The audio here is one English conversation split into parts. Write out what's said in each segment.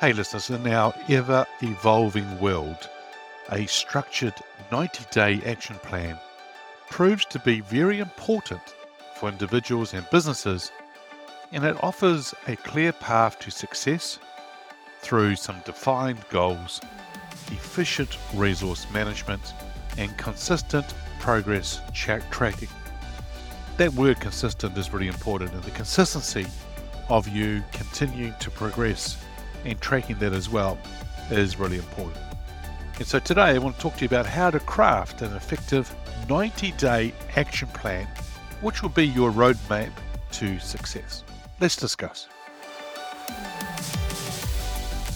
Hey, listeners, in our ever evolving world, a structured 90 day action plan proves to be very important for individuals and businesses, and it offers a clear path to success through some defined goals, efficient resource management, and consistent progress tracking. That word consistent is really important, and the consistency of you continuing to progress and tracking that as well is really important. And so today I want to talk to you about how to craft an effective 90 day action plan, which will be your roadmap to success. Let's discuss.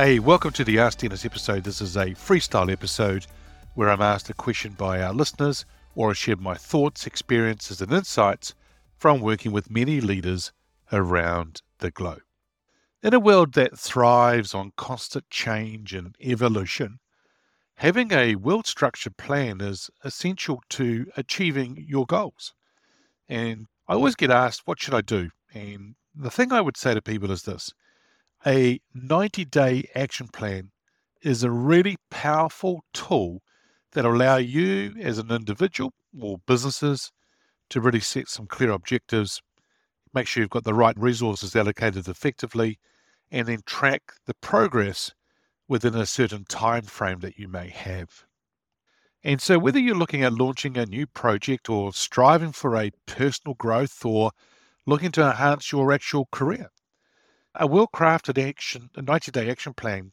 Hey, welcome to the Ask Denis episode. This is a freestyle episode where I'm asked a question by our listeners or I share my thoughts, experiences, and insights from working with many leaders around the globe. In a world that thrives on constant change and evolution, having a well structured plan is essential to achieving your goals. And I always get asked, what should I do? And the thing I would say to people is this a 90 day action plan is a really powerful tool that allow you as an individual or businesses to really set some clear objectives, make sure you've got the right resources allocated effectively, and then track the progress within a certain time frame that you may have. And so whether you're looking at launching a new project or striving for a personal growth or looking to enhance your actual career, a well crafted action, a 90 day action plan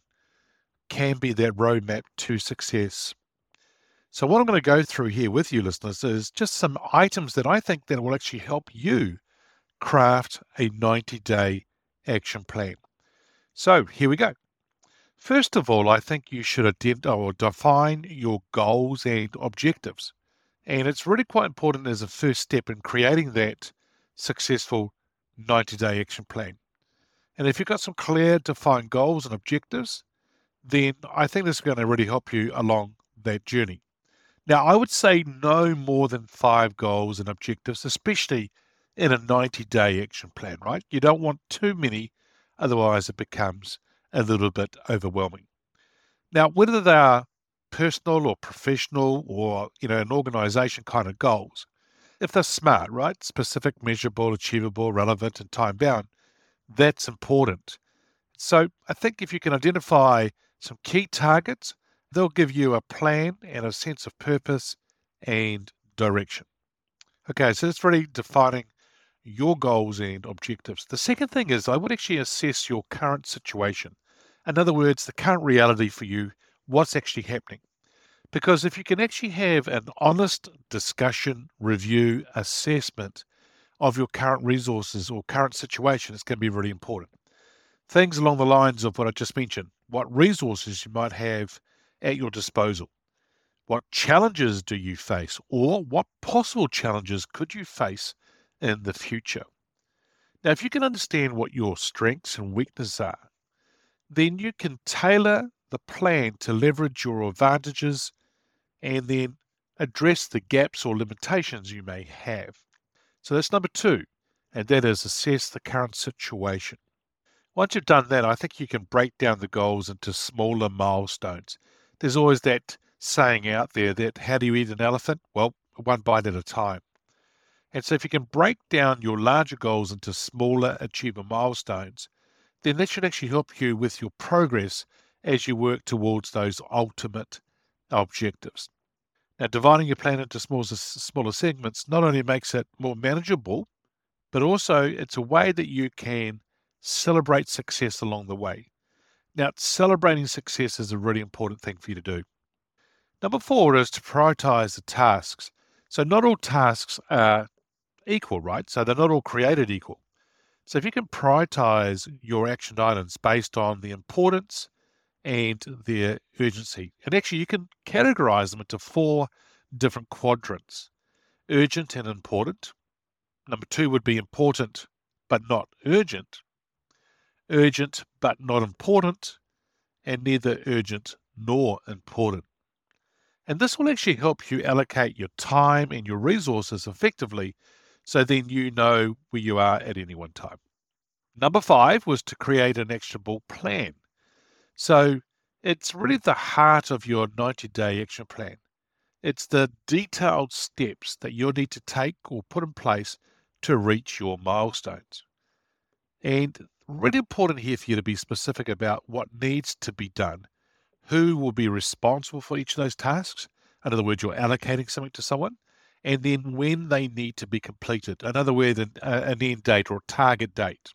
can be that roadmap to success. So, what I'm going to go through here with you, listeners, is just some items that I think that will actually help you craft a 90 day action plan. So, here we go. First of all, I think you should identify or define your goals and objectives. And it's really quite important as a first step in creating that successful 90 day action plan. And if you've got some clear, defined goals and objectives, then I think this is going to really help you along that journey. Now, I would say no more than five goals and objectives, especially in a 90 day action plan, right? You don't want too many, otherwise, it becomes a little bit overwhelming. Now, whether they are personal or professional or, you know, an organization kind of goals, if they're smart, right? Specific, measurable, achievable, relevant, and time bound, that's important. So I think if you can identify some key targets, they'll give you a plan and a sense of purpose and direction. Okay, so that's really defining your goals and objectives. The second thing is I would actually assess your current situation. In other words, the current reality for you, what's actually happening. Because if you can actually have an honest discussion, review, assessment of your current resources or current situation is going to be really important. Things along the lines of what I just mentioned what resources you might have at your disposal. What challenges do you face, or what possible challenges could you face in the future? Now, if you can understand what your strengths and weaknesses are, then you can tailor the plan to leverage your advantages and then address the gaps or limitations you may have. So that's number two, and that is assess the current situation. Once you've done that, I think you can break down the goals into smaller milestones. There's always that saying out there that how do you eat an elephant? Well, one bite at a time. And so if you can break down your larger goals into smaller achievable milestones, then that should actually help you with your progress as you work towards those ultimate objectives. Now, dividing your plan into smaller, smaller segments not only makes it more manageable, but also it's a way that you can celebrate success along the way. Now, celebrating success is a really important thing for you to do. Number four is to prioritize the tasks. So, not all tasks are equal, right? So, they're not all created equal. So if you can prioritize your action items based on the importance and their urgency, and actually you can categorize them into four different quadrants urgent and important. Number two would be important but not urgent. Urgent but not important. And neither urgent nor important. And this will actually help you allocate your time and your resources effectively so then you know where you are at any one time. Number five was to create an actionable plan. So it's really the heart of your 90 day action plan. It's the detailed steps that you'll need to take or put in place to reach your milestones. And really important here for you to be specific about what needs to be done who will be responsible for each of those tasks. In other words, you're allocating something to someone, and then when they need to be completed. In other words, an, uh, end date or target date.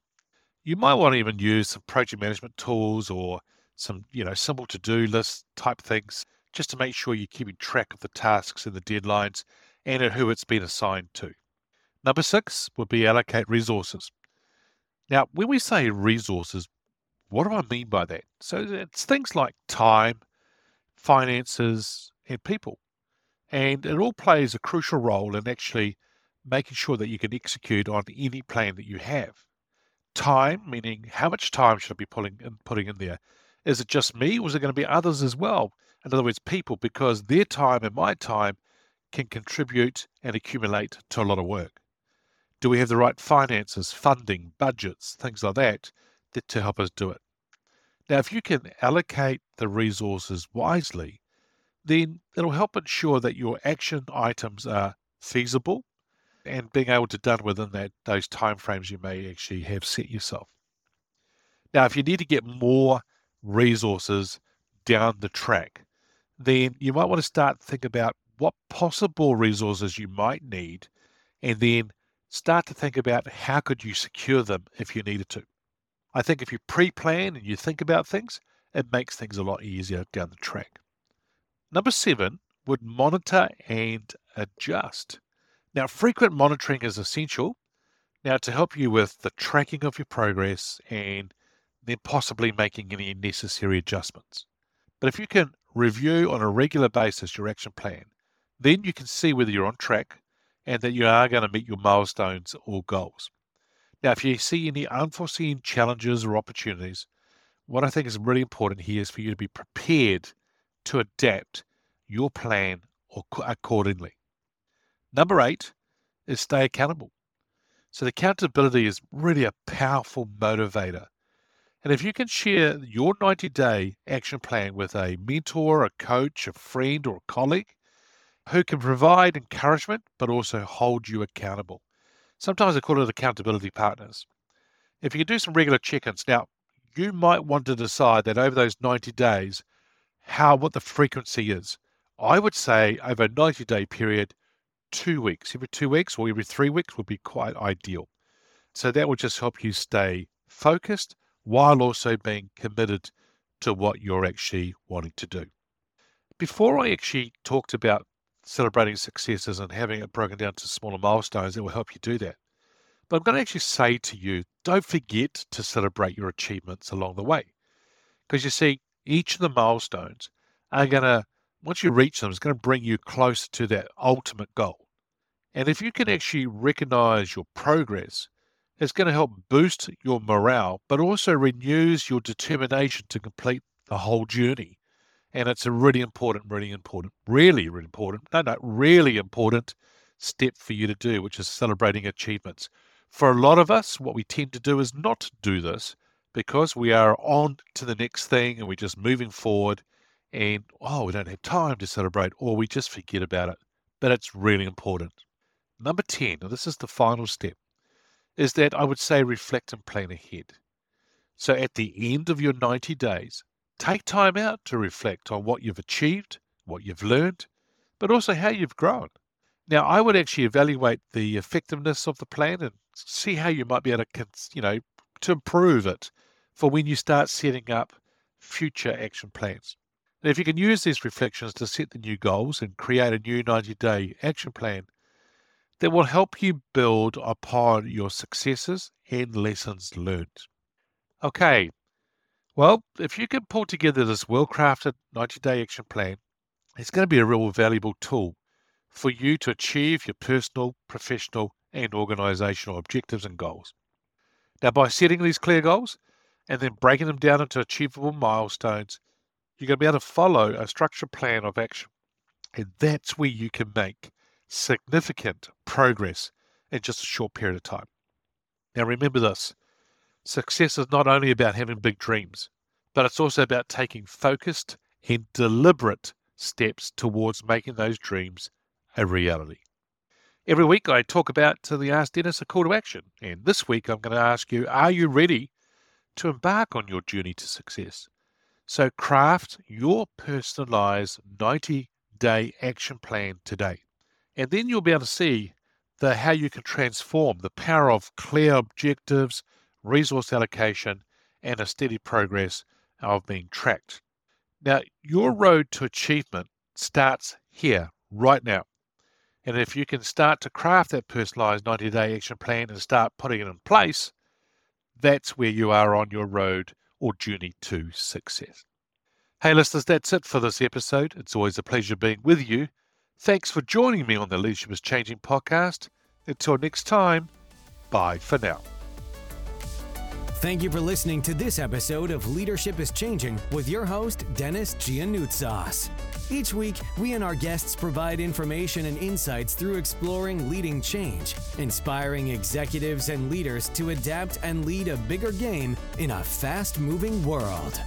You might want to even use some project management tools or some, you know, simple to-do list type things, just to make sure you're keeping track of the tasks and the deadlines and who it's been assigned to. Number six would be allocate resources. Now, when we say resources, what do I mean by that? So it's things like time, finances, and people. And it all plays a crucial role in actually making sure that you can execute on any plan that you have. Time, meaning how much time should I be pulling in, putting in there? Is it just me or is it going to be others as well? In other words, people, because their time and my time can contribute and accumulate to a lot of work. Do we have the right finances, funding, budgets, things like that to help us do it. Now, if you can allocate the resources wisely, then it'll help ensure that your action items are feasible and being able to done within that those timeframes you may actually have set yourself. Now, if you need to get more resources down the track, then you might want to start think about what possible resources you might need and then start to think about how could you secure them if you needed to. I think if you pre plan and you think about things, it makes things a lot easier down the track. Number seven would monitor and adjust. Now, frequent monitoring is essential now to help you with the tracking of your progress and then possibly making any necessary adjustments. But if you can review on a regular basis your action plan, then you can see whether you're on track and that you are going to meet your milestones or goals. Now, if you see any unforeseen challenges or opportunities, what I think is really important here is for you to be prepared to adapt your plan accordingly. Number eight is stay accountable. So, the accountability is really a powerful motivator. And if you can share your 90 day action plan with a mentor, a coach, a friend, or a colleague who can provide encouragement but also hold you accountable, Sometimes I call it accountability partners. If you can do some regular check-ins, now you might want to decide that over those 90 days, how what the frequency is. I would say over a 90 day period, two weeks, every two weeks or every three weeks would be quite ideal. So that will just help you stay focused while also being committed to what you're actually wanting to do. Before I actually talked about celebrating successes and having it broken down to smaller milestones that will help you do that. But I'm going to actually say to you, don't forget to celebrate your achievements along the way. Because you see, each of the milestones are going to, once you reach them, is going to bring you closer to that ultimate goal. And if you can actually recognize your progress, it's going to help boost your morale, but also renews your determination to complete the whole journey and it's a really important, really important, really, really important, no, no, really important step for you to do, which is celebrating achievements. For a lot of us, what we tend to do is not do this because we are on to the next thing and we're just moving forward and, oh, we don't have time to celebrate or we just forget about it. But it's really important. Number 10, and this is the final step, is that I would say reflect and plan ahead. So at the end of your 90 days, Take time out to reflect on what you've achieved, what you've learned, but also how you've grown. Now, I would actually evaluate the effectiveness of the plan and see how you might be able to, you know, to improve it for when you start setting up future action plans. And if you can use these reflections to set the new goals and create a new 90 day action plan, that will help you build upon your successes and lessons learned. Okay, well, if you can pull together this well crafted 90 day action plan, it's going to be a real valuable tool for you to achieve your personal, professional, and organizational objectives and goals. Now, by setting these clear goals and then breaking them down into achievable milestones, you're going to be able to follow a structured plan of action. And that's where you can make significant progress in just a short period of time. Now, remember this success is not only about having big dreams, but it's also about taking focused and deliberate steps towards making those dreams a reality. Every week I talk about to the Ask Denis a call to action, and this week I'm going to ask you are you ready to embark on your journey to success? So craft your personalized 90 day action plan today. And then you'll be able to see the how you can transform the power of clear objectives, resource allocation, and a steady progress of being tracked. Now, your road to achievement starts here, right now. And if you can start to craft that personalized 90 day action plan and start putting it in place, that's where you are on your road or journey to success. Hey, listeners, that's it for this episode. It's always a pleasure being with you. Thanks for joining me on the Leadership is Changing podcast. Until next time, bye for now. Thank you for listening to this episode of Leadership is Changing with your host, Denis Gianoutsos. Each week, we and our guests provide information and insights through exploring leading change, inspiring executives and leaders to adapt and lead a bigger game in a fast moving world.